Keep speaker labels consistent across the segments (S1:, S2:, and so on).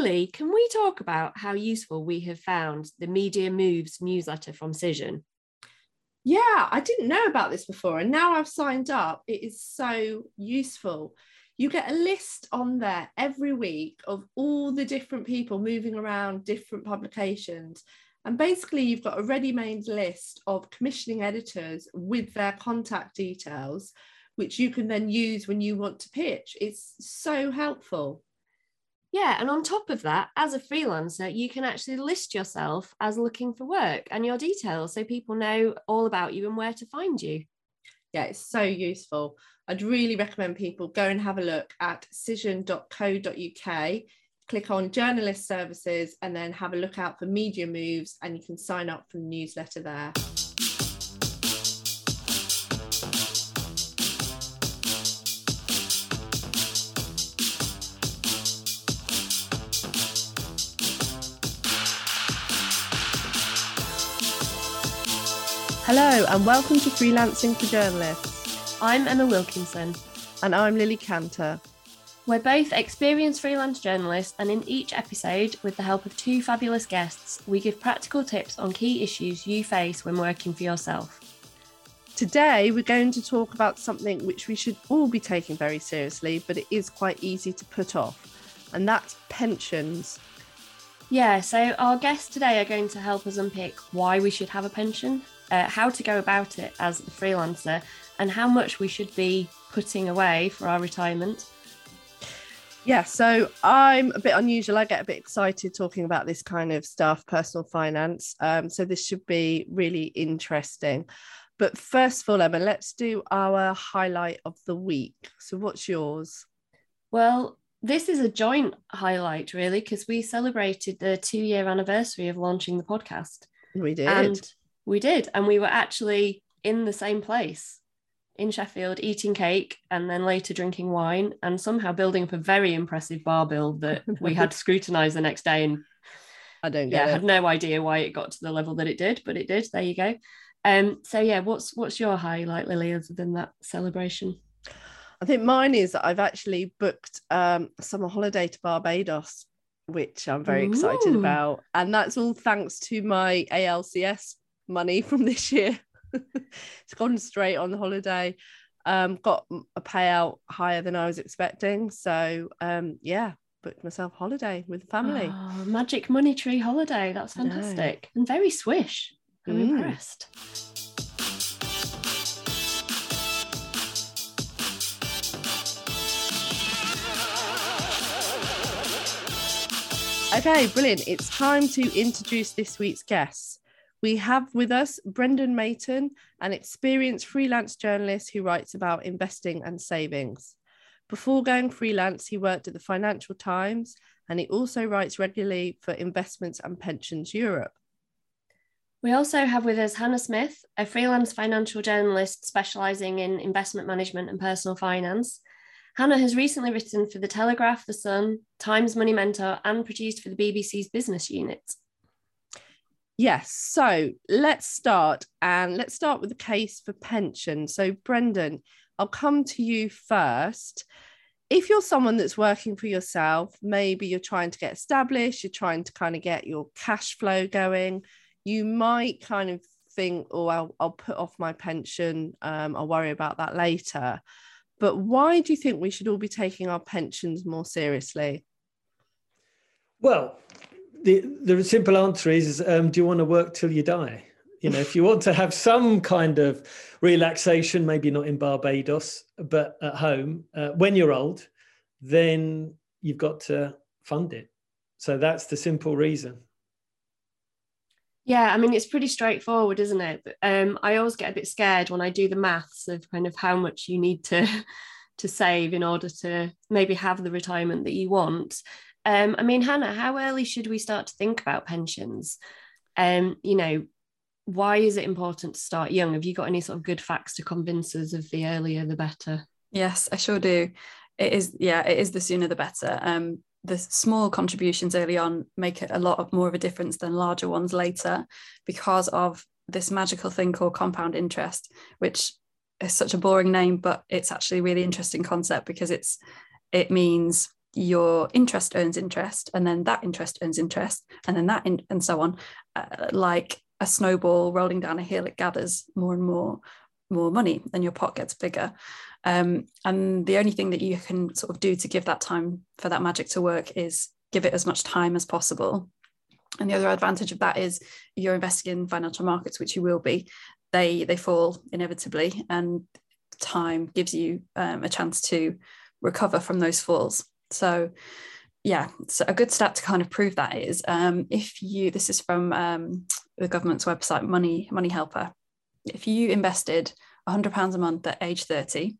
S1: Lily, can we talk about how useful we have found the Media Moves newsletter from Cision?
S2: Yeah, I didn't know about this before, and now I've signed up. It is so useful. You get a list on there every week of all the different people moving around different publications. And basically, you've got a ready made list of commissioning editors with their contact details, which you can then use when you want to pitch. It's so helpful.
S1: Yeah, and on top of that, as a freelancer, you can actually list yourself as looking for work and your details so people know all about you and where to find you.
S2: Yeah, it's so useful. I'd really recommend people go and have a look at cision.co.uk, click on journalist services, and then have a look out for media moves, and you can sign up for the newsletter there. Hello, and welcome to Freelancing for Journalists.
S1: I'm Emma Wilkinson.
S2: And I'm Lily Canter.
S1: We're both experienced freelance journalists, and in each episode, with the help of two fabulous guests, we give practical tips on key issues you face when working for yourself.
S2: Today, we're going to talk about something which we should all be taking very seriously, but it is quite easy to put off, and that's pensions.
S1: Yeah, so our guests today are going to help us unpick why we should have a pension, uh, how to go about it as a freelancer, and how much we should be putting away for our retirement.
S2: Yeah, so I'm a bit unusual. I get a bit excited talking about this kind of stuff, personal finance. Um, so this should be really interesting. But first of all, Emma, let's do our highlight of the week. So, what's yours?
S1: Well, this is a joint highlight, really, because we celebrated the two year anniversary of launching the podcast.
S2: We did.
S1: And we did. And we were actually in the same place in Sheffield eating cake and then later drinking wine and somehow building up a very impressive bar bill that we had to scrutinize the next day. And
S2: I don't
S1: yeah,
S2: I
S1: had no idea why it got to the level that it did, but it did. There you go. Um, so yeah, what's what's your highlight, Lily, other than that celebration?
S2: I think mine is that I've actually booked um, a summer holiday to Barbados, which I'm very Ooh. excited about. And that's all thanks to my ALCS money from this year. it's gone straight on the holiday. Um, got a payout higher than I was expecting. So um, yeah, booked myself holiday with the family.
S1: Oh, magic money tree holiday. That's fantastic. And very swish. I'm mm. impressed.
S2: Okay, brilliant. It's time to introduce this week's guests. We have with us Brendan Maton, an experienced freelance journalist who writes about investing and savings. Before going freelance, he worked at the Financial Times and he also writes regularly for Investments and Pensions Europe.
S1: We also have with us Hannah Smith, a freelance financial journalist specialising in investment management and personal finance. Hannah has recently written for The Telegraph, The Sun, Times Money Mentor, and produced for the BBC's business unit.
S2: Yes. So let's start and let's start with the case for pension. So, Brendan, I'll come to you first. If you're someone that's working for yourself, maybe you're trying to get established, you're trying to kind of get your cash flow going, you might kind of think, oh, I'll, I'll put off my pension, um, I'll worry about that later. But why do you think we should all be taking our pensions more seriously?
S3: Well, the the simple answer is um, do you want to work till you die? You know if you want to have some kind of relaxation maybe not in barbados but at home uh, when you're old then you've got to fund it. So that's the simple reason.
S1: Yeah i mean it's pretty straightforward isn't it? Um, i always get a bit scared when i do the maths of kind of how much you need to to save in order to maybe have the retirement that you want um, I mean, Hannah, how early should we start to think about pensions? Um, you know, why is it important to start young? Have you got any sort of good facts to convince us of the earlier the better?
S4: Yes, I sure do. It is, yeah, it is the sooner the better. Um, the small contributions early on make it a lot more of a difference than larger ones later because of this magical thing called compound interest, which is such a boring name, but it's actually a really interesting concept because it's it means your interest earns interest, and then that interest earns interest, and then that, in, and so on. Uh, like a snowball rolling down a hill, it gathers more and more more money, and your pot gets bigger. Um, and the only thing that you can sort of do to give that time for that magic to work is give it as much time as possible. And the other advantage of that is you're investing in financial markets, which you will be. They they fall inevitably, and time gives you um, a chance to recover from those falls. So, yeah, so a good stat to kind of prove that is um, if you. This is from um, the government's website, Money Money Helper. If you invested £100 a month at age 30,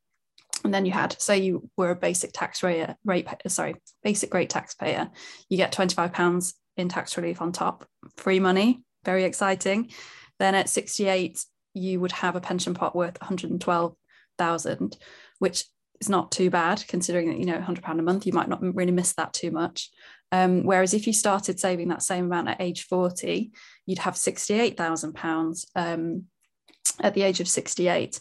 S4: and then you had say you were a basic tax rate, rate sorry basic rate taxpayer you get 25 pounds in tax relief on top free money very exciting then at 68 you would have a pension pot worth 112,000 which is not too bad considering that you know 100 pound a month you might not really miss that too much. Um, whereas if you started saving that same amount at age 40 you'd have 68,000 pounds um, at the age of 68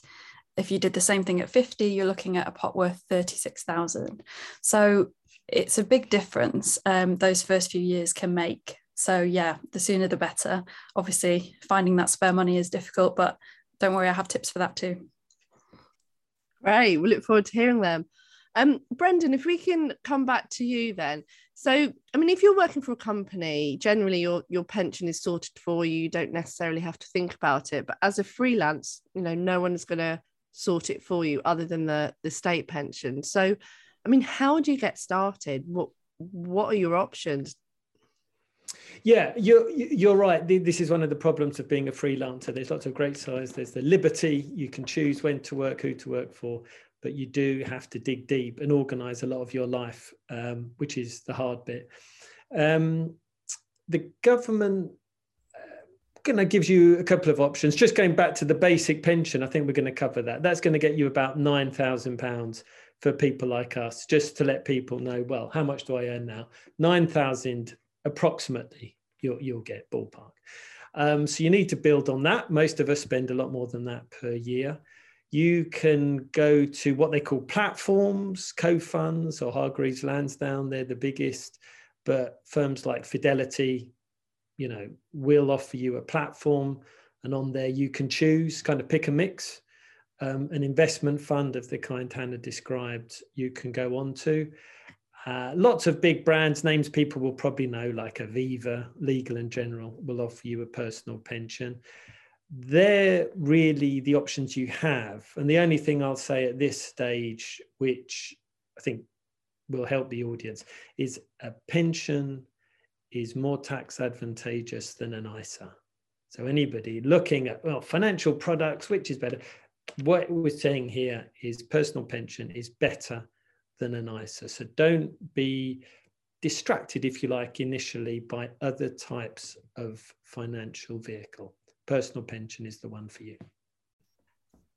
S4: if you did the same thing at 50 you're looking at a pot worth 36,000 so it's a big difference um, those first few years can make. So yeah the sooner the better. Obviously finding that spare money is difficult but don't worry i have tips for that too
S2: Great. We look forward to hearing them. Um, Brendan, if we can come back to you then. So, I mean, if you're working for a company, generally your your pension is sorted for you. You don't necessarily have to think about it. But as a freelance, you know, no one's going to sort it for you other than the the state pension. So, I mean, how do you get started? What what are your options?
S3: Yeah, you're you're right. This is one of the problems of being a freelancer. There's lots of great sides. There's the liberty you can choose when to work, who to work for, but you do have to dig deep and organize a lot of your life, um, which is the hard bit. Um, the government going to give you a couple of options. Just going back to the basic pension, I think we're going to cover that. That's going to get you about nine thousand pounds for people like us. Just to let people know, well, how much do I earn now? Nine thousand approximately. You'll you'll get ballpark. Um, so you need to build on that. Most of us spend a lot more than that per year. You can go to what they call platforms, Cofunds or Hargreaves Lansdown. They're the biggest, but firms like Fidelity, you know, will offer you a platform, and on there you can choose, kind of pick a mix. Um, an investment fund of the kind Hannah described, you can go on to. Uh, lots of big brands, names people will probably know, like Aviva, Legal and General, will offer you a personal pension. They're really the options you have. And the only thing I'll say at this stage, which I think will help the audience, is a pension is more tax advantageous than an ISA. So anybody looking at well financial products, which is better, what we're saying here is personal pension is better than an ISA. So don't be distracted, if you like, initially by other types of financial vehicle. Personal pension is the one for you.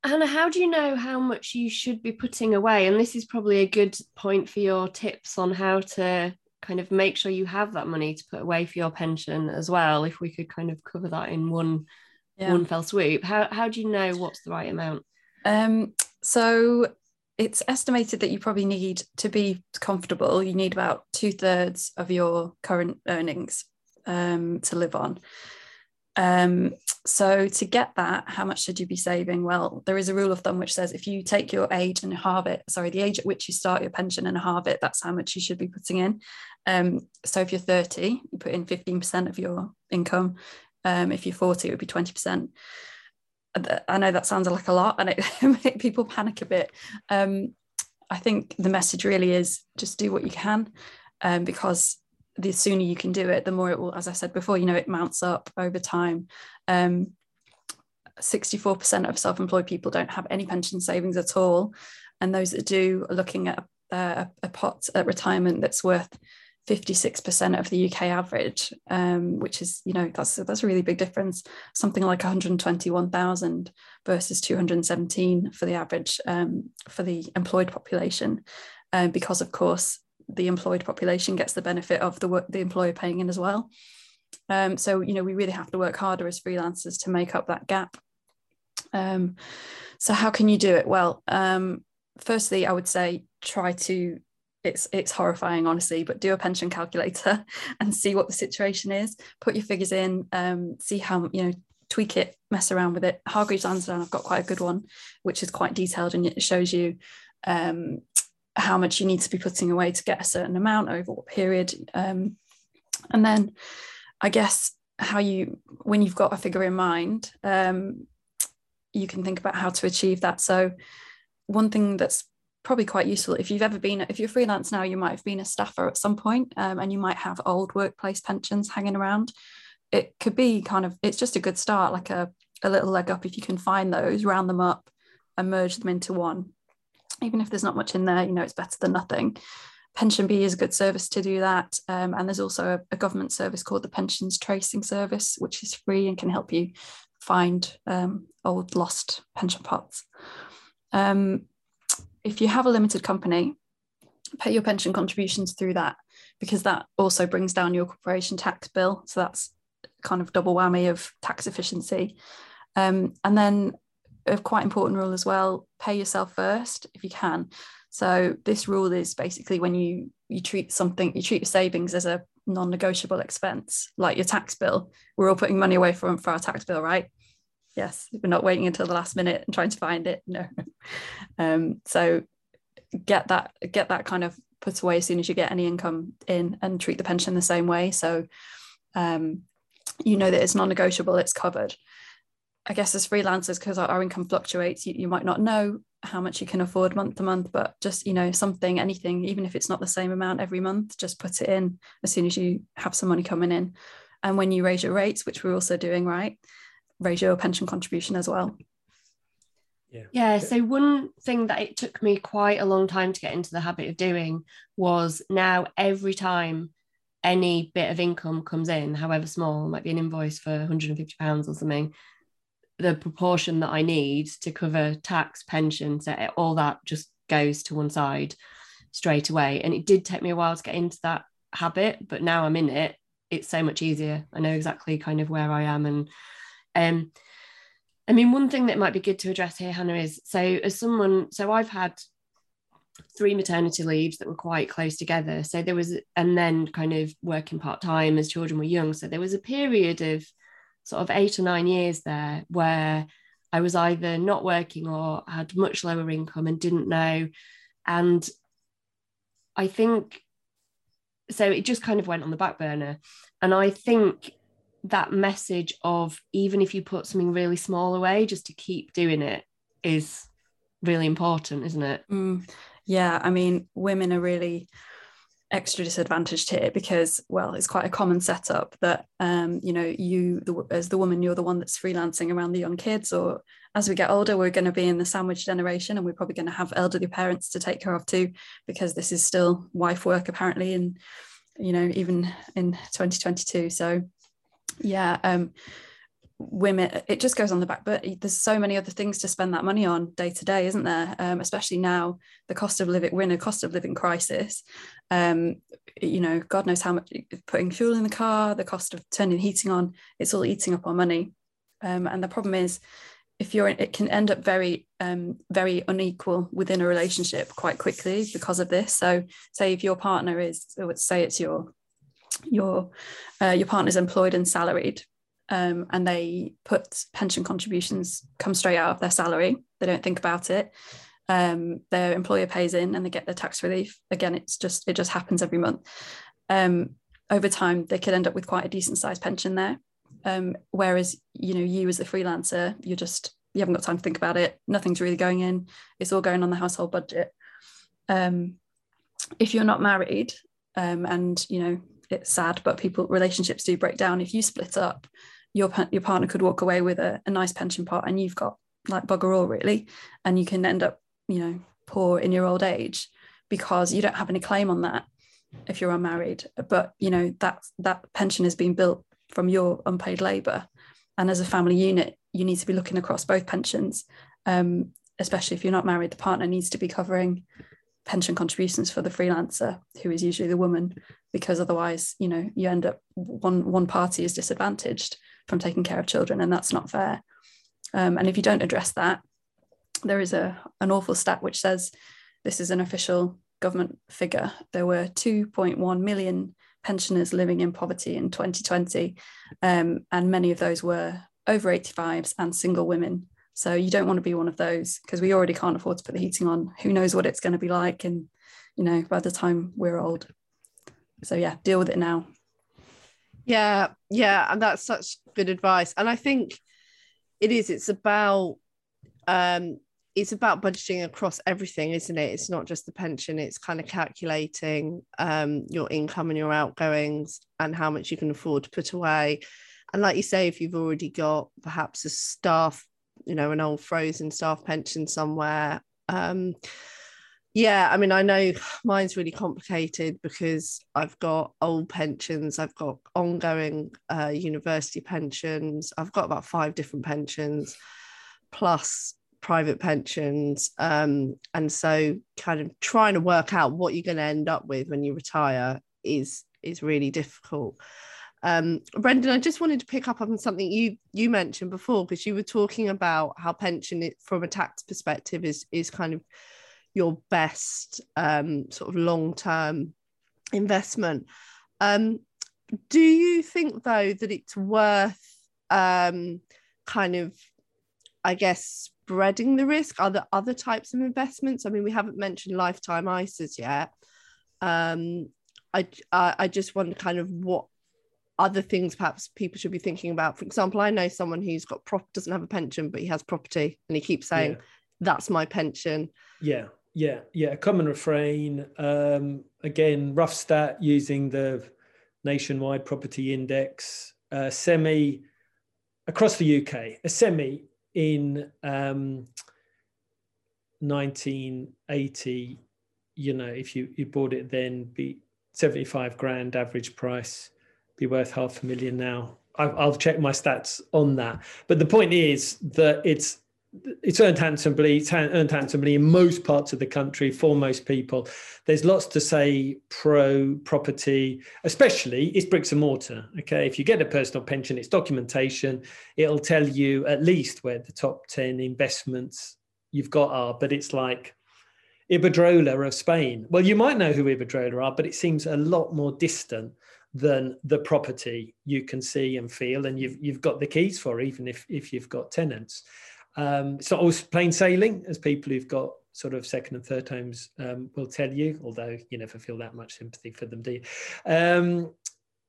S1: Hannah, how do you know how much you should be putting away? And this is probably a good point for your tips on how to kind of make sure you have that money to put away for your pension as well if we could kind of cover that in one yeah. one fell swoop how, how do you know what's the right amount
S4: um, so it's estimated that you probably need to be comfortable you need about two-thirds of your current earnings um, to live on um, so to get that, how much should you be saving? Well, there is a rule of thumb which says if you take your age and halve it, sorry, the age at which you start your pension and halve it, that's how much you should be putting in. Um, so if you're 30, you put in 15% of your income. Um, if you're 40, it would be 20%. I know that sounds like a lot and it make people panic a bit. Um, I think the message really is just do what you can um, because the sooner you can do it, the more it will, as I said before, you know, it mounts up over time. Um, 64% of self-employed people don't have any pension savings at all. And those that do are looking at a, a pot at retirement that's worth 56% of the UK average, um, which is, you know, that's that's a really big difference. Something like 121,000 versus 217 for the average um, for the employed population, um, because of course the employed population gets the benefit of the work the employer paying in as well. Um, so you know we really have to work harder as freelancers to make up that gap. Um, so how can you do it? Well, um, firstly, I would say try to it's it's horrifying honestly but do a pension calculator and see what the situation is. Put your figures in um, see how you know tweak it mess around with it. Hargreaves lansdown i've got quite a good one which is quite detailed and it shows you um, how much you need to be putting away to get a certain amount over what period. Um, and then i guess how you when you've got a figure in mind um, you can think about how to achieve that. So one thing that's probably quite useful. If you've ever been if you're freelance now you might have been a staffer at some point, um, and you might have old workplace pensions hanging around. It could be kind of it's just a good start like a, a little leg up if you can find those round them up and merge them into one. Even if there's not much in there you know it's better than nothing. PensionBee is a good service to do that um, and there's also a, a, government service called the pensions tracing service which is free and can help you find um, old lost pension pots. Um, if you have a limited company, pay your pension contributions through that because that also brings down your corporation tax bill. So that's kind of double whammy of tax efficiency. Um, and then a quite important rule as well, pay yourself first if you can. So this rule is basically when you you treat something, you treat your savings as a non-negotiable expense, like your tax bill. We're all putting money away for, for our tax bill, right? Yes we're not waiting until the last minute and trying to find it no. Um, so get that get that kind of put away as soon as you get any income in and treat the pension the same way. So um, you know that it's non-negotiable it's covered. I guess as freelancers because our, our, income fluctuates you, you might not know how much you can afford month to month but just you know something anything even if it's not the same amount every month just put it in as soon as you have some money coming in. And when you raise your rates which we're also doing right raise your pension contribution as well.
S1: Yeah. yeah. So one thing that it took me quite a long time to get into the habit of doing was now every time any bit of income comes in, however small, might be an invoice for 150 pounds or something, the proportion that I need to cover tax, pension, so all that just goes to one side straight away. And it did take me a while to get into that habit, but now I'm in it. It's so much easier. I know exactly kind of where I am and um, I mean, one thing that might be good to address here, Hannah, is so as someone, so I've had three maternity leaves that were quite close together. So there was, and then kind of working part time as children were young. So there was a period of sort of eight or nine years there where I was either not working or had much lower income and didn't know. And I think so it just kind of went on the back burner. And I think that message of even if you put something really small away, just to keep doing it is really important, isn't it?
S4: Mm, yeah, I mean, women are really extra disadvantaged here because well it's quite a common setup that um you know you the, as the woman you're the one that's freelancing around the young kids or as we get older we're going to be in the sandwich generation and we're probably going to have elderly parents to take care of too because this is still wife work apparently and you know even in 2022 so yeah um women it just goes on the back but there's so many other things to spend that money on day to day isn't there? Um, especially now the cost of living we're in a cost of living crisis. Um, you know god knows how much putting fuel in the car the cost of turning heating on it's all eating up our money. Um, and the problem is if you're it can end up very um, very unequal within a relationship quite quickly because of this. So say if your partner is say it's your your uh, your partner's employed and salaried um, and they put pension contributions come straight out of their salary. They don't think about it. Um, their employer pays in and they get their tax relief. Again it's just it just happens every month. Um, over time they could end up with quite a decent sized pension there. Um, whereas you know you as a freelancer you're just you haven't got time to think about it. Nothing's really going in. It's all going on the household budget. Um, if you're not married um, and you know it's sad, but people relationships do break down. If you split up, your your partner could walk away with a, a nice pension pot, and you've got like bugger all really, and you can end up you know poor in your old age because you don't have any claim on that if you're unmarried. But you know that that pension has been built from your unpaid labour, and as a family unit, you need to be looking across both pensions. Um, especially if you're not married, the partner needs to be covering pension contributions for the freelancer who is usually the woman because otherwise you know you end up one one party is disadvantaged from taking care of children and that's not fair um, and if you don't address that there is a an awful stat which says this is an official government figure, there were 2.1 million pensioners living in poverty in 2020, um, and many of those were over 85s and single women. So you don't want to be one of those because we already can't afford to put the heating on. Who knows what it's going to be like, and you know, by the time we're old. So yeah, deal with it now.
S2: Yeah, yeah, and that's such good advice. And I think it is. It's about um it's about budgeting across everything isn't it it's not just the pension it's kind of calculating um, your income and your outgoings and how much you can afford to put away and like you say if you've already got perhaps a staff you know an old frozen staff pension somewhere um, yeah i mean i know mine's really complicated because i've got old pensions i've got ongoing uh, university pensions i've got about five different pensions plus private pensions. Um, and so kind of trying to work out what you're going to end up with when you retire is is really difficult. Um, Brendan, I just wanted to pick up on something you you mentioned before because you were talking about how pension from a tax perspective is is kind of your best um, sort of long term investment. Um, do you think though that it's worth um, kind of, I guess, spreading the risk? Are there other types of investments? I mean, we haven't mentioned lifetime ISAs yet. Um, I, I, I just wonder kind of what other things perhaps people should be thinking about. For example, I know someone who's got prop doesn't have a pension, but he has property, and he keeps saying, yeah. "That's my pension."
S3: Yeah, yeah, yeah. A common refrain. Um, again, rough stat using the nationwide property index. Uh, semi across the UK, a semi in um, 1980, you know, if you, you bought it then, be 75 grand average price, be worth half a million now. I'll, I'll check my stats on that. But the point is that it's it's earned handsomely, it's earned handsomely in most parts of the country for most people. There's lots to say pro property, especially it's bricks and mortar. Okay, if you get a personal pension, it's documentation. It'll tell you at least where the top ten investments you've got are, but it's like Iberdrola of Spain. Well, you might know who Iberdrola are, but it seems a lot more distant than the property you can see and feel, and you've you've got the keys for, even if if you've got tenants. Um, it's not always plain sailing, as people who've got sort of second and third homes um, will tell you, although you never feel that much sympathy for them, do you? Um,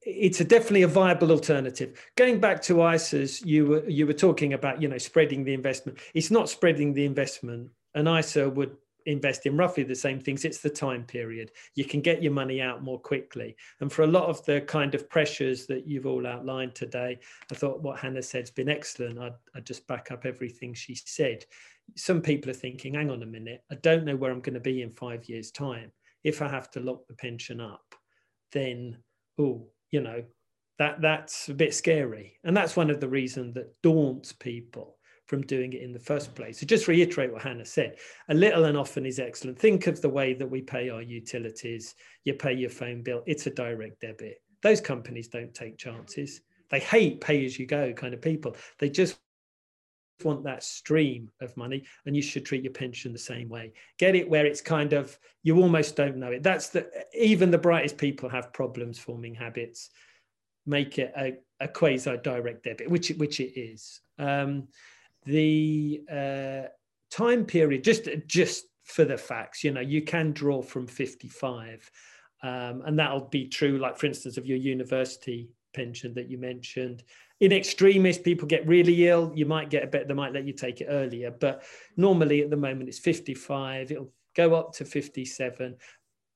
S3: it's a definitely a viable alternative. Going back to ISAs, you were you were talking about you know spreading the investment. It's not spreading the investment. An ISA would invest in roughly the same things. It's the time period. You can get your money out more quickly. And for a lot of the kind of pressures that you've all outlined today, I thought what Hannah said's been excellent. I'd, I'd just back up everything she said. Some people are thinking, hang on a minute, I don't know where I'm going to be in five years' time. If I have to lock the pension up, then, oh, you know, that that's a bit scary. And that's one of the reasons that daunts people from doing it in the first place. So just reiterate what Hannah said, a little and often is excellent. Think of the way that we pay our utilities. You pay your phone bill, it's a direct debit. Those companies don't take chances. They hate pay as you go kind of people. They just want that stream of money and you should treat your pension the same way get it where it's kind of you almost don't know it that's the even the brightest people have problems forming habits make it a, a quasi direct debit which which it is um, the uh, time period, just just for the facts, you know, you can draw from 55, um, and that'll be true. Like for instance, of your university pension that you mentioned. In extremis, people get really ill. You might get a bit. They might let you take it earlier, but normally at the moment it's 55. It'll go up to 57.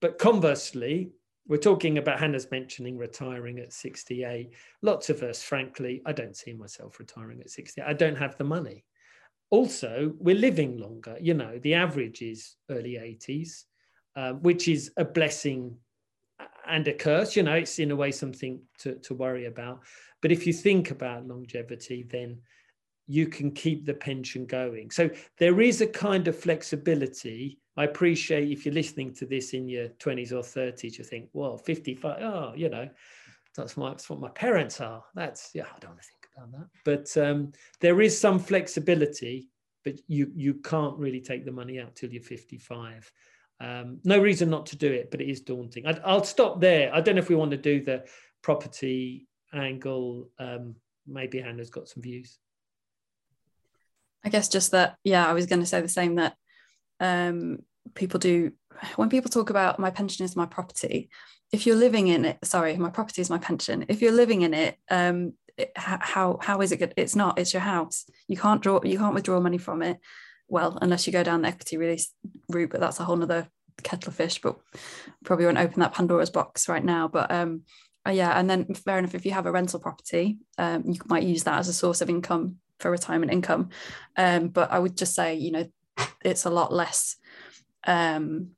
S3: But conversely, we're talking about Hannah's mentioning retiring at 68. Lots of us, frankly, I don't see myself retiring at 60. I don't have the money. Also, we're living longer. You know, the average is early 80s, um, which is a blessing and a curse. You know, it's in a way something to, to worry about. But if you think about longevity, then you can keep the pension going. So there is a kind of flexibility I appreciate if you're listening to this in your 20s or 30s, you think, well, 55, oh, you know, that's, my, that's what my parents are. That's, yeah, I don't want to think about that. But um, there is some flexibility, but you, you can't really take the money out till you're 55. Um, no reason not to do it, but it is daunting. I, will stop there. I don't know if we want to do the property angle. Um, maybe Hannah's got some views.
S4: I guess just that, yeah, I was going to say the same that um, people do when people talk about my pension is my property. If you're living in it, sorry, my property is my pension. If you're living in it, um, it, how how is it good? It's not. It's your house. You can't draw. You can't withdraw money from it. Well, unless you go down the equity release route, but that's a whole nother kettle of fish. But probably won't open that Pandora's box right now. But um, uh, yeah, and then fair enough. If you have a rental property, um, you might use that as a source of income for retirement income. Um, but I would just say, you know, it's a lot less um,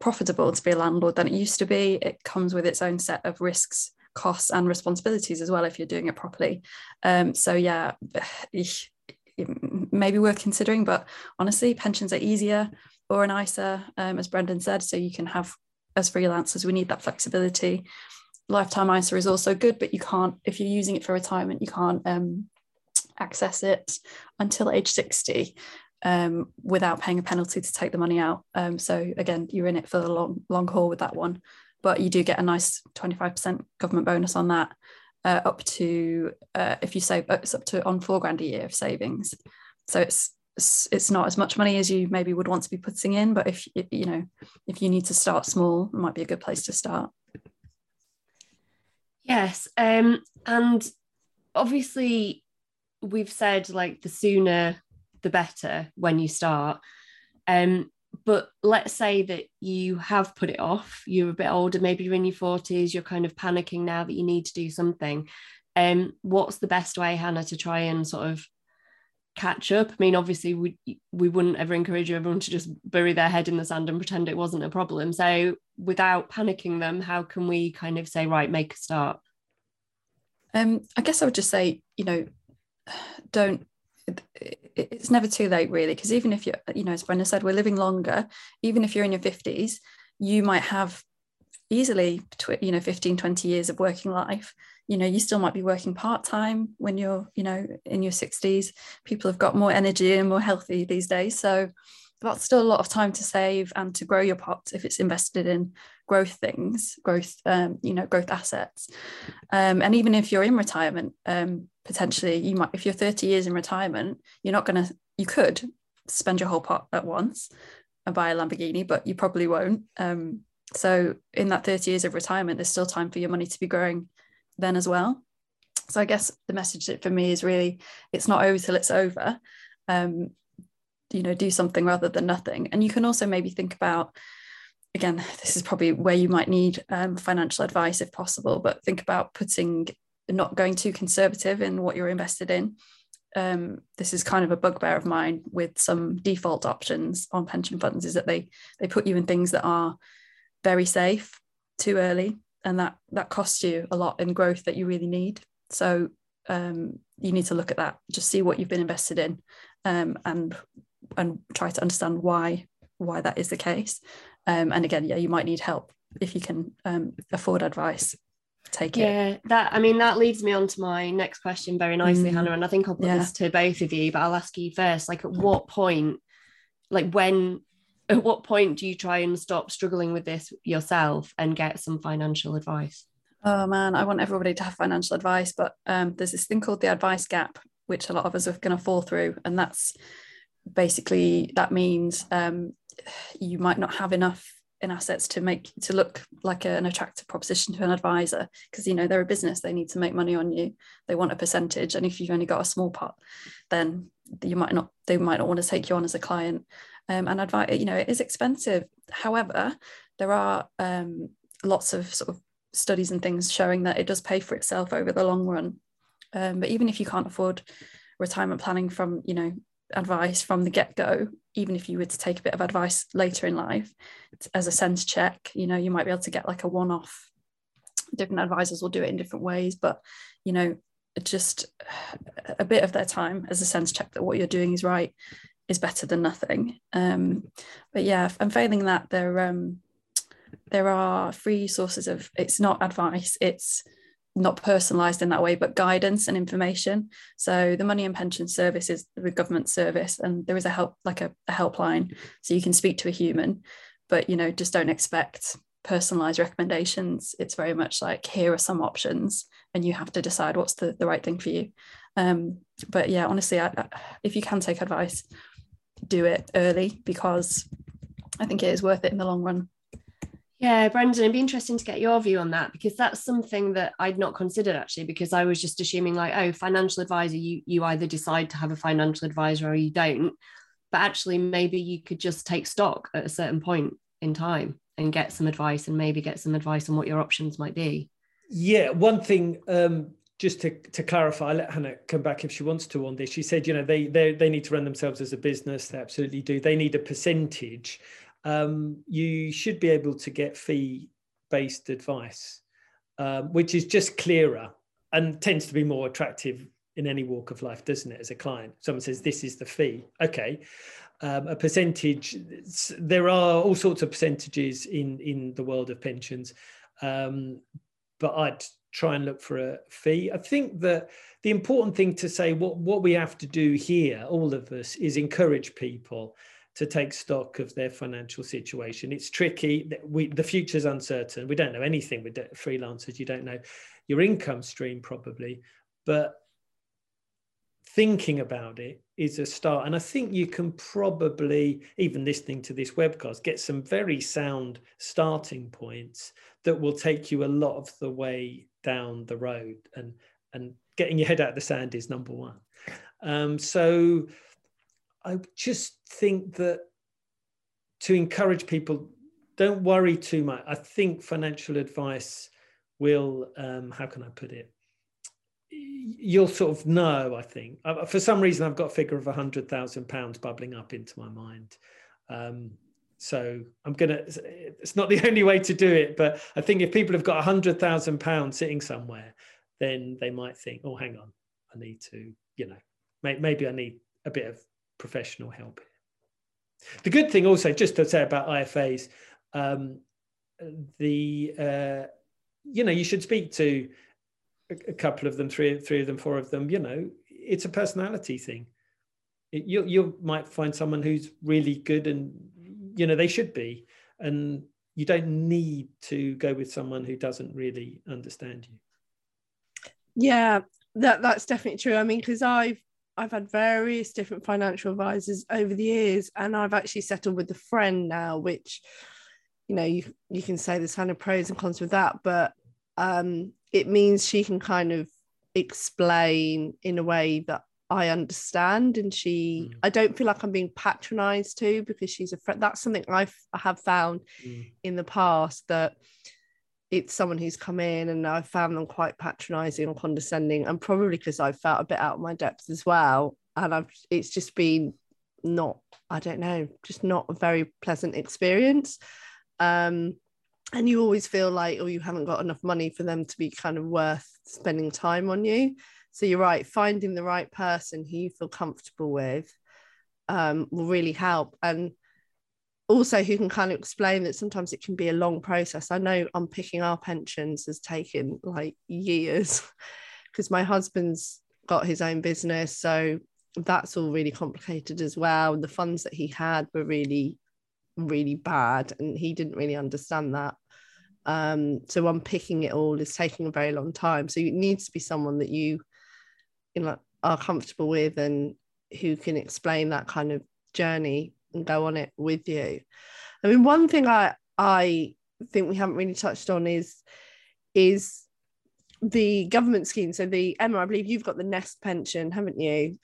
S4: profitable to be a landlord than it used to be. It comes with its own set of risks, costs, and responsibilities as well if you're doing it properly. Um, so yeah, maybe worth considering. But honestly, pensions are easier or an ISA, um, as Brendan said, so you can have as freelancers, we need that flexibility. Lifetime ISA is also good, but you can't if you're using it for retirement, you can't um, access it until age 60 um, without paying a penalty to take the money out. Um, so again, you're in it for the long long haul with that one, but you do get a nice 25% government bonus on that, uh, up to uh, if you save it's up to on four grand a year of savings. So it's it's not as much money as you maybe would want to be putting in, but if you know if you need to start small, it might be a good place to start.
S1: Yes, um, and obviously we've said like the sooner the better when you start. Um, but let's say that you have put it off, you're a bit older, maybe you're in your 40s, you're kind of panicking now that you need to do something. Um, what's the best way, Hannah, to try and sort of catch up? I mean, obviously, we we wouldn't ever encourage everyone to just bury their head in the sand and pretend it wasn't a problem. So, without panicking them, how can we kind of say, right, make a start?
S4: Um, I guess I would just say, you know, don't it's never too late really because even if you're you know as Brendan said we're living longer even if you're in your 50s you might have easily you know 15 20 years of working life. You know you still might be working part-time when you're you know in your 60s people have got more energy and more healthy these days. So that's still a lot of time to save and to grow your pot if it's invested in growth things growth um, you know growth assets. Um, and even if you're in retirement um, potentially you might if you're 30 years in retirement you're not going to you could spend your whole pot at once and buy a lamborghini but you probably won't. Um, so in that 30 years of retirement there's still time for your money to be growing then as well. So i guess the message for me is really it's not over till it's over. Um, you know do something rather than nothing. And you can also maybe think about again this is probably where you might need um, financial advice if possible but think about putting not going too conservative in what you're invested in. Um, this is kind of a bugbear of mine with some default options on pension funds is that they they put you in things that are very safe too early and that that costs you a lot in growth that you really need. So um, you need to look at that. Just see what you've been invested in um, and and try to understand why why that is the case. Um, and again, yeah, you might need help if you can um, afford advice. Take
S1: yeah, it. Yeah, that I mean that leads me on to my next question very nicely, mm. Hannah. And I think I'll put yeah. this to both of you, but I'll ask you first. Like, at what point, like when, at what point do you try and stop struggling with this yourself and get some financial advice?
S4: Oh man, I want everybody to have financial advice, but um, there's this thing called the advice gap, which a lot of us are going to fall through, and that's basically that means um, you might not have enough in assets to make to look like a, an attractive proposition to an advisor because you know they're a business they need to make money on you they want a percentage and if you've only got a small pot then you might not they might not want to take you on as a client. Um, and advice you know it is expensive. However there are um, lots of sort of studies and things showing that it does pay for itself over the long run. Um, but even if you can't afford retirement planning from you know advice from the get-go even if you were to take a bit of advice later in life as a sense check you know you might be able to get like a one-off. Different advisors will do it in different ways but you know just a bit of their time as a sense check that what you're doing is right is better than nothing. Um but yeah and failing that there um there are free sources of it's not advice it's not personalized in that way, but guidance and information. So the Money and Pension Service is the government service, and there is a help like a, a helpline, so you can speak to a human. but you know just don't expect personalized recommendations it's very much like here are some options and you have to decide what's the, the right thing for you um, but yeah honestly I, I, if you can take advice do it early because i think it is worth it in the long run
S1: yeah, Brendan, it'd be interesting to get your view on that because that's something that I'd not considered actually, because I was just assuming like, oh, financial advisor, you you either decide to have a financial advisor or you don't. But actually, maybe you could just take stock at a certain point in time and get some advice and maybe get some advice on what your options might be.
S3: Yeah, one thing um, just to, to clarify, I'll let Hannah come back if she wants to on this. She said, you know, they they they need to run themselves as a business. They absolutely do. They need a percentage um, you should be able to get fee based advice, um, which is just clearer and tends to be more attractive in any walk of life, doesn't it? As a client, someone says, This is the fee. Okay. Um, a percentage, there are all sorts of percentages in, in the world of pensions, um, but I'd try and look for a fee. I think that the important thing to say, what, what we have to do here, all of us, is encourage people to take stock of their financial situation. It's tricky. We, the future's uncertain. We don't know anything with freelancers. You don't know your income stream probably, but thinking about it is a start. And I think you can probably, even listening to this webcast, get some very sound starting points that will take you a lot of the way down the road. And and getting your head out of the sand is number one. Um, so I just think that to encourage people, don't worry too much. I think financial advice will, um, how can I put it? You'll sort of know, I think. For some reason, I've got a figure of £100,000 bubbling up into my mind. Um, so I'm going to, it's not the only way to do it, but I think if people have got £100,000 sitting somewhere, then they might think, oh, hang on, I need to, you know, maybe I need a bit of professional help. The good thing also, just to say about IFAs, um, the uh, you know you should speak to a, couple of them, three, three of them, four of them. You know, it's a personality thing. It, you you might find someone who's really good, and you know they should be, and you don't need to go with someone who doesn't really understand you.
S2: Yeah, that that's definitely true. I mean, because I've I've had various different financial advisors over the years, and I've actually settled with a friend now, which you know you you can say there's kind of pros and cons with that, but um, it means she can kind of explain in a way that I understand, and she mm. I don't feel like I'm being patronized to because she's a friend. That's something I've I have found mm. in the past that it's someone who's come in and I've found them quite patronizing and condescending and probably because I've felt a bit out of my depth as well. And I've it's just been not I don't know just not a very pleasant experience. Um and you always feel like oh you haven't got enough money for them to be kind of worth spending time on you. So you're right finding the right person who you feel comfortable with um will really help. And also who can kind of explain that sometimes it can be a long process. I know unpicking our pensions has taken like years because my husband's got his own business. So that's all really complicated as well. The funds that he had were really, really bad and he didn't really understand that. Um, so unpicking it all is taking a very long time. So it needs to be someone that you, you know, are comfortable with and who can explain that kind of journey and go on it with you. I mean, one thing I I think we haven't really touched on is is the government scheme. So the Emma, I believe you've got the Nest pension, haven't you?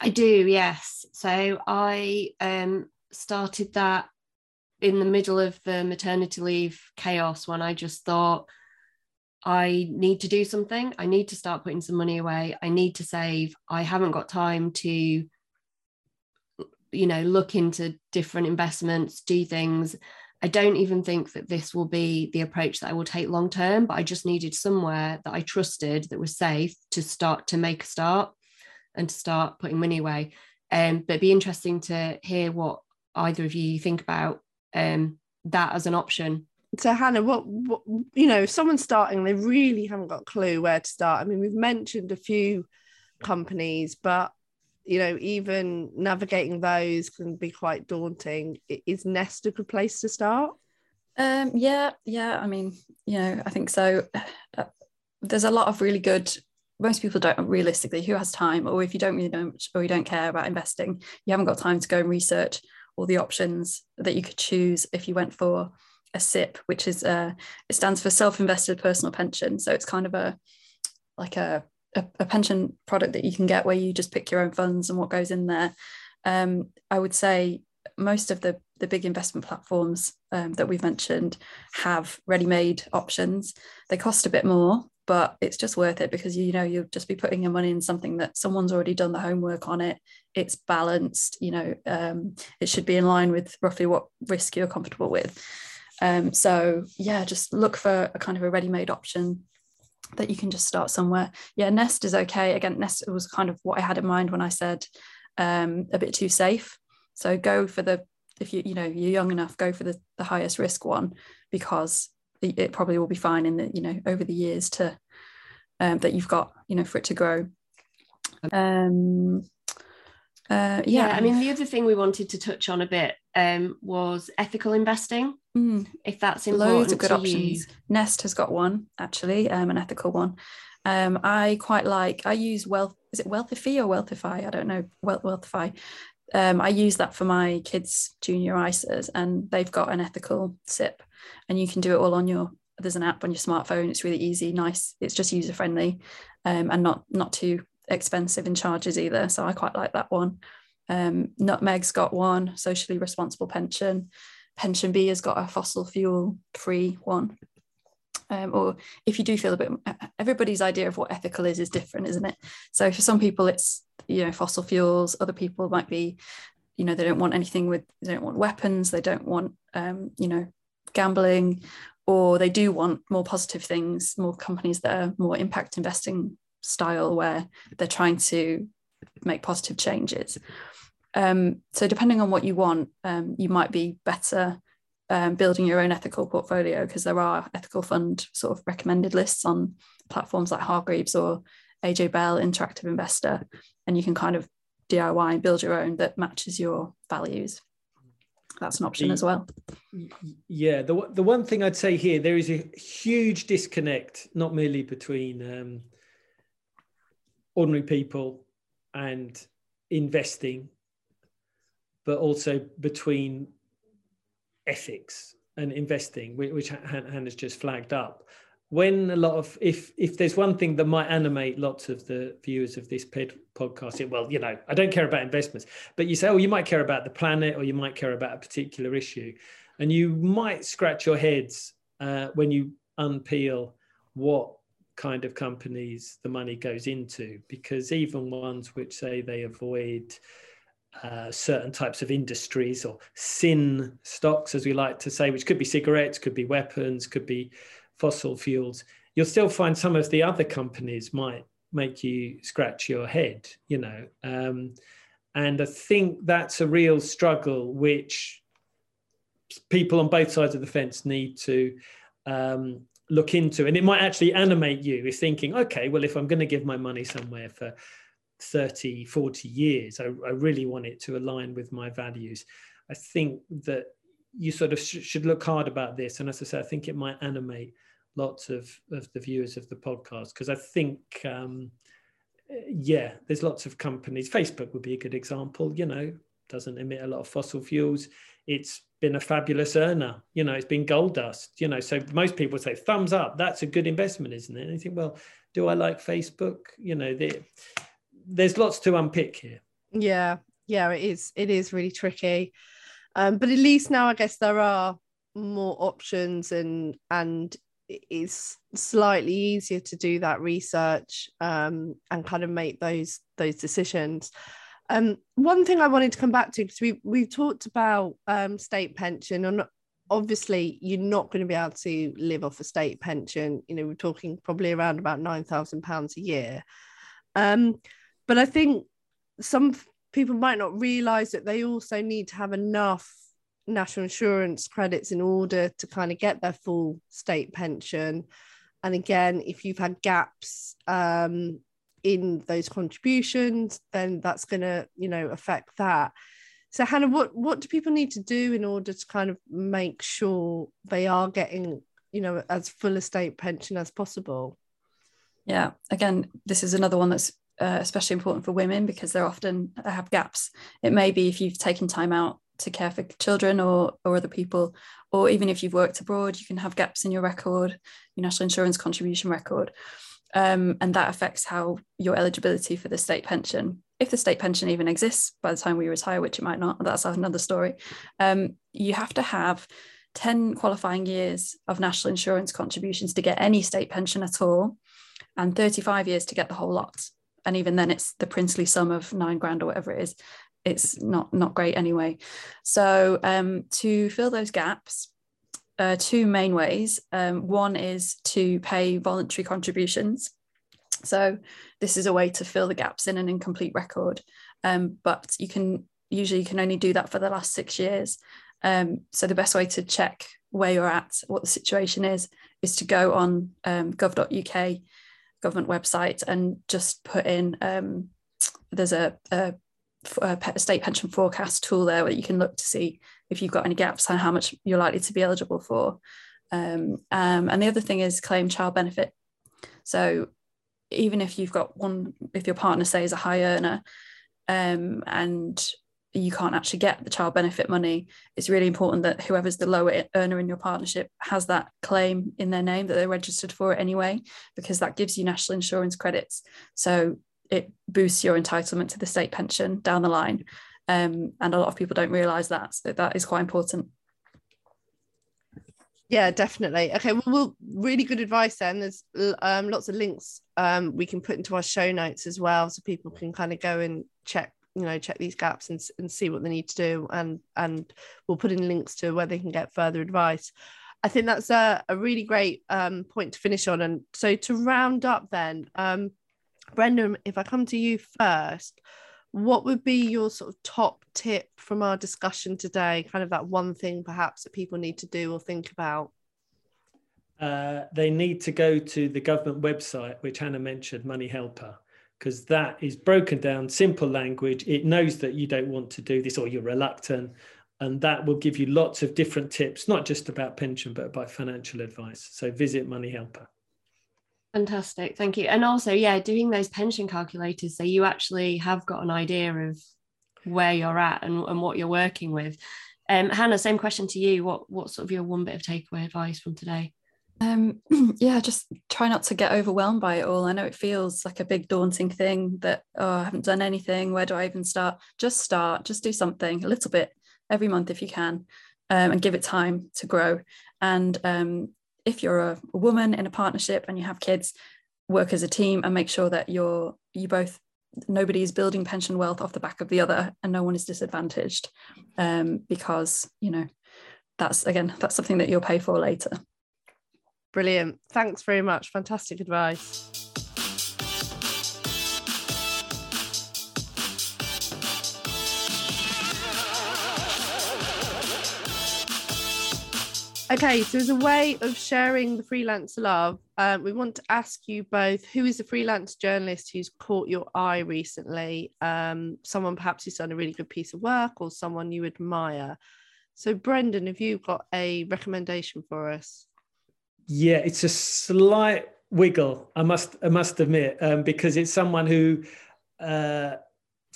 S1: I do, yes. So I um, started that in the middle of the maternity leave chaos when I just thought I need to do something. I need to start putting some money away. I need to save. I haven't got time to you know look into different investments do things. I don't even think that this will be the approach that i will take long term but i just needed somewhere that i trusted that was safe to start to make a start and to start putting money away. Um, but it'd be interesting to hear what either of you think about um, that as an option.
S2: So hannah what, what you know if someone's starting they really haven't got a clue where to start. I mean we've mentioned a few companies but you know, even navigating those can be quite daunting. Is Nest a good place to start?
S4: Um, yeah, yeah. I mean, you know, I think so. Uh, there's a lot of really good. Most people don't realistically who has time, or if you don't really know much, or you don't care about investing, you haven't got time to go and research all the options that you could choose if you went for a SIPP, which is uh, it stands for self-invested personal pension. So it's kind of a like a, a, a pension product that you can get where you just pick your own funds and what goes in there. Um, I would say most of the the big investment platforms um, that we've mentioned have ready-made options. They cost a bit more, but it's just worth it because you know you'll just be putting your money in something that someone's already done the homework on it. It's balanced, you know, um, it should be in line with roughly what risk you're comfortable with. Um, so yeah, just look for a kind of a ready-made option that you can just start somewhere. Yeah, Nest is okay. Again, Nest was kind of what I had in mind when I said um, a bit too safe. So go for the if you you know you're young enough, go for the, the highest risk one because it, probably will be fine in the you know over the years to um, that you've got you know for it to grow. Um,
S1: uh, yeah. yeah, I mean, the other thing we wanted to touch on a bit um, was ethical investing.
S4: Mm.
S1: If that's important
S4: loads of good options.
S1: You.
S4: Nest has got one actually, um, an ethical one. Um, I quite like. I use Wealth. Is it Wealthify or Wealthify? I don't know. Wealth Wealthify. Um, I use that for my kids' junior ISAs, and they've got an ethical SIPP, and you can do it all on your. There's an app on your smartphone. It's really easy, nice. It's just user friendly, um, and not not too expensive in charges either. So I quite like that one. Um, Nutmeg's got one, socially responsible pension. PensionBee has got a fossil fuel free one. Um, or if you do feel a bit, everybody's idea of what ethical is is different, isn't it? So for some people, it's you know fossil fuels. Other people might be, you know, they don't want anything with, they don't want weapons, they don't want, um, you know, gambling, or they do want more positive things, more companies that are more impact investing style where they're trying to make positive changes. Um, so depending on what you want, um, you might be better um, building your own ethical portfolio because there are ethical fund sort of recommended lists on platforms like Hargreaves or AJ Bell Interactive Investor, and you can kind of DIY and build your own that matches your values. That's an option
S3: the,
S4: as well.
S3: Yeah, the the one thing I'd say here there is a huge disconnect, not merely between um, ordinary people and investing, but also between ethics and investing, which Hannah's just flagged up. When a lot of if if there's one thing that might animate lots of the viewers of this podcast, well, you know, I don't care about investments, but you say, oh, you might care about the planet, or you might care about a particular issue, and you might scratch your heads uh, when you unpeel what kind of companies the money goes into because even ones which say they avoid uh, certain types of industries or sin stocks as we like to say which could be cigarettes could be weapons could be fossil fuels. You'll still find some of the other companies might make you scratch your head you know. Um, and i think that's a real struggle which people on both sides of the fence need to um, look into. And it might actually animate you. Is thinking okay well if i'm going to give my money somewhere for 30 40 years I, I really want it to align with my values i think that you sort of sh- should look hard about this and as i say i think it might animate lots of, of the viewers of the podcast because i think um, yeah there's lots of companies facebook would be a good example you know doesn't emit a lot of fossil fuels it's been a fabulous earner. You know, it's been gold dust. You know, so most people say thumbs up. That's a good investment, isn't it? And you think, well, do I like Facebook? You know, the, there's lots to unpick here.
S2: Yeah, yeah, it is. It is really tricky. Um, but at least now, I guess there are more options, and and it's slightly easier to do that research um, and kind of make those those decisions. Um, one thing I wanted to come back to because we we've talked about um, state pension and obviously you're not going to be able to live off a state pension. You know, we're talking probably around about nine thousand pounds a year. Um, but I think some people might not realise that they also need to have enough national insurance credits in order to kind of get their full state pension. And again, if you've had gaps um, in those contributions, then that's going to, you know, affect that. So Hannah, what what do people need to do in order to kind of make sure they are getting, you know, as full a state pension as possible?
S4: Yeah, again, this is another one that's uh, especially important for women because they're often uh, have gaps. It may be if you've taken time out to care for children or or other people, or even if you've worked abroad, you can have gaps in your record, your national insurance contribution record, um, and that affects how your eligibility for the state pension if the state pension even exists by the time we retire, which it might not, that's another story, um, you have to have 10 qualifying years of national insurance contributions to get any state pension at all, and 35 years to get the whole lot. And even then, it's the princely sum of nine grand or whatever it is. It's not not great anyway. So um, to fill those gaps, uh, two main ways. Um, one is to pay voluntary contributions. So this is a way to fill the gaps in an incomplete record. Um, but you can usually you can only do that for the last six years. Um, so the best way to check where you're at, what the situation is, is to go on um, gov.uk government website and just put in. Um, there's a, a, a state pension forecast tool there where you can look to see if you've got any gaps and how much you're likely to be eligible for. Um, um, and the other thing is claim child benefit. So even if you've got one, if your partner say is a high earner, um, and you can't actually get the child benefit money, it's really important that whoever's the lower earner in your partnership has that claim in their name that they're registered for it anyway, because that gives you national insurance credits. So it boosts your entitlement to the state pension down the line. Um, and a lot of people don't realize that. So that is quite important.
S2: Yeah, definitely. Okay, well, we'll really good advice then. There's um, lots of links um, we can put into our show notes as well, so people can kind of go and check, you know, check these gaps and, and see what they need to do, and and we'll put in links to where they can get further advice. I think that's a, a really great um, point to finish on. And so to round up, then, um, Brendan, if I come to you first, what would be your sort of top tip from our discussion today? Kind of that one thing perhaps that people need to do or think about?
S3: Uh, they need to go to the government website, which Hannah mentioned, Money Helper, because that is broken down, simple language. It knows that you don't want to do this or you're reluctant. And that will give you lots of different tips, not just about pension, but about financial advice. So visit Money Helper.
S1: Fantastic, thank you. And also, yeah, doing those pension calculators so you actually have got an idea of where you're at and, and what you're working with. Um, Hannah, same question to you. What what sort of your one bit of takeaway advice from today?
S4: Um, yeah, just try not to get overwhelmed by it all. I know it feels like a big daunting thing that oh, I haven't done anything. Where do I even start? Just start. Just do something a little bit every month if you can, um, and give it time to grow. And um, if you're a, woman in a partnership and you have kids, work as a team and make sure that you're you both nobody is building pension wealth off the back of the other and no one is disadvantaged um, because you know that's again that's something that you'll pay for later
S2: brilliant thanks very much fantastic advice Okay, so as a way of sharing the freelance love, um, we want to ask you both who is a freelance journalist who's caught your eye recently? Um, someone perhaps who's done a really good piece of work or someone you admire. So, Brendan, have you got a recommendation for us?
S3: Yeah, it's a slight wiggle, I must, I must admit, um, because it's someone who uh,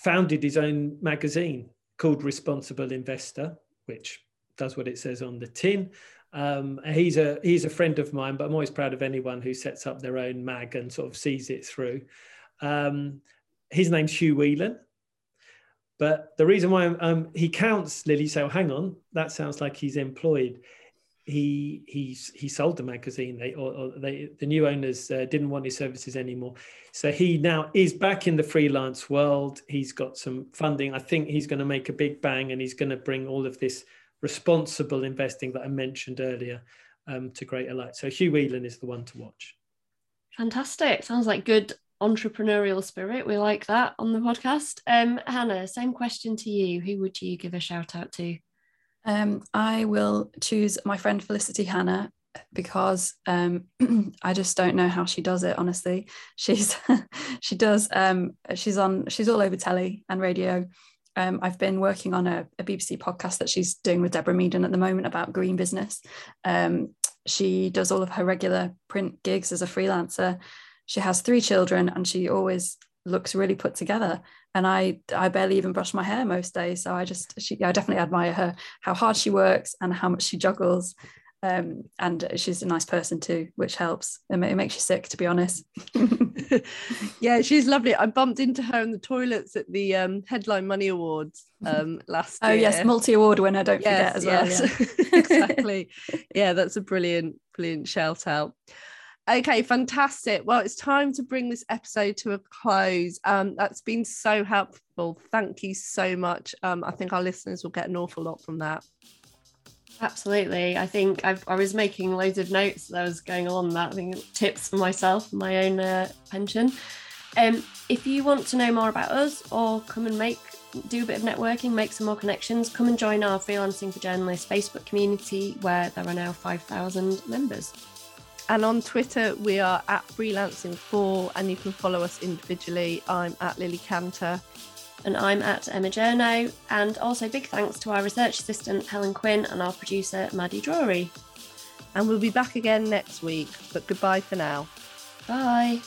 S3: founded his own magazine called Responsible Investor, which does what it says on the tin. Um, he's a he's a friend of mine, but I'm always proud of anyone who sets up their own mag and sort of sees it through. Um, his name's Hugh Wheelan. But the reason why um, he counts Lily, so hang on, that sounds like he's employed. He he's he sold the magazine. They or, or they the new owners uh, didn't want his services anymore, so he now is back in the freelance world. He's got some funding. I think he's going to make a big bang, and he's going to bring all of this responsible investing that I mentioned earlier um, to greater light. So Hugh Wheelan is the one to watch.
S1: Fantastic. Sounds like good entrepreneurial spirit. We like that on the podcast. Um, Hannah, same question to you. Who would you give a shout out to?
S4: Um, I will choose my friend Felicity Hannah because um, I just don't know how she does it. Honestly, she's she does. Um, she's on. She's all over telly and radio. Um, I've been working on a, a, BBC podcast that she's doing with Deborah Meaden at the moment about green business. Um, she does all of her regular print gigs as a freelancer. She has three children, and she always looks really put together. And I I barely even brush my hair most days. So I just she I definitely admire her how hard she works and how much she juggles. Um, and she's a nice person too which helps. It, it makes you sick to be honest.
S2: Yeah she's lovely. I bumped into her in the toilets at the um, headline money awards um, last
S4: oh
S2: year.
S4: yes multi-award winner don't
S2: yes,
S4: forget as well.
S2: Yeah. exactly. Yeah that's a brilliant brilliant shout out Okay, fantastic. Well, it's time to bring this episode to a close. Um, that's been so helpful. Thank you so much. Um, I think our listeners will get an awful lot from that.
S1: Absolutely. I think I've, i was making loads of notes as I was going on that. I think tips for myself, my own uh, pension. Um, if you want to know more about us or come and make do a bit of networking, make some more connections, come and join our Freelancing for Journalists Facebook community where there are now 5,000 members.
S2: And on Twitter, we are at freelancing4, and you can follow us individually. I'm at Lily Canter.
S1: And I'm at Emma Journo. And also, big thanks to our research assistant, Helen Quinn, and our producer, Maddie Drury.
S2: And we'll be back again next week, but goodbye for now.
S1: Bye.